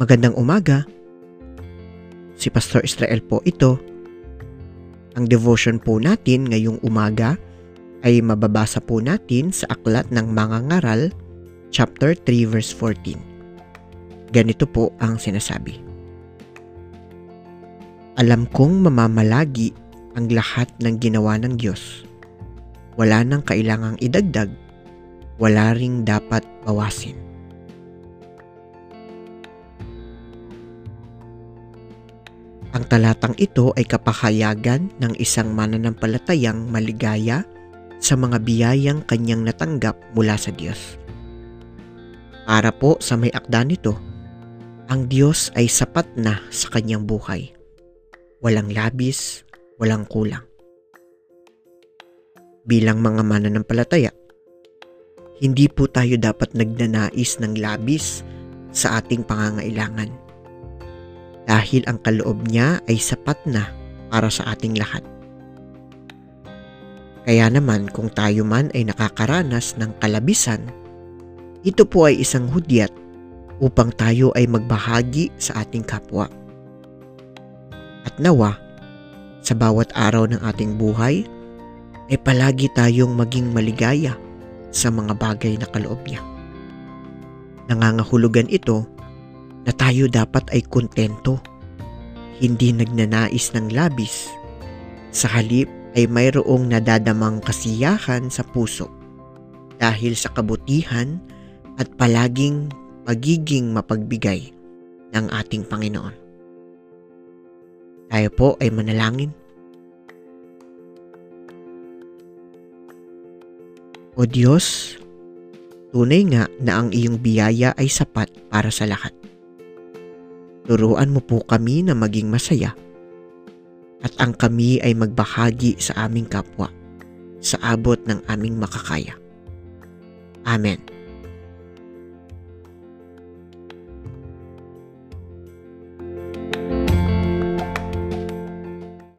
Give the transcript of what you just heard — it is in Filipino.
Magandang umaga. Si Pastor Israel po ito. Ang devotion po natin ngayong umaga ay mababasa po natin sa Aklat ng Mga Ngaral, chapter 3 verse 14. Ganito po ang sinasabi. Alam kong mamamalagi ang lahat ng ginawa ng Diyos. Wala nang kailangang idagdag, wala ring dapat bawasin. Ang talatang ito ay kapahayagan ng isang mananampalatayang maligaya sa mga biyayang kanyang natanggap mula sa Diyos. Para po sa may akda nito, ang Diyos ay sapat na sa kanyang buhay. Walang labis, walang kulang. Bilang mga mananampalataya, hindi po tayo dapat nagnanais ng labis sa ating pangangailangan dahil ang kaloob niya ay sapat na para sa ating lahat. Kaya naman kung tayo man ay nakakaranas ng kalabisan, ito po ay isang hudyat upang tayo ay magbahagi sa ating kapwa. At nawa, sa bawat araw ng ating buhay, ay palagi tayong maging maligaya sa mga bagay na kaloob niya. Nangangahulugan ito na tayo dapat ay kontento, hindi nagnanais ng labis. Sa halip ay mayroong nadadamang kasiyahan sa puso dahil sa kabutihan at palaging pagiging mapagbigay ng ating Panginoon. Tayo po ay manalangin. O Diyos, tunay nga na ang iyong biyaya ay sapat para sa lahat. Turuan mo po kami na maging masaya at ang kami ay magbahagi sa aming kapwa sa abot ng aming makakaya. Amen.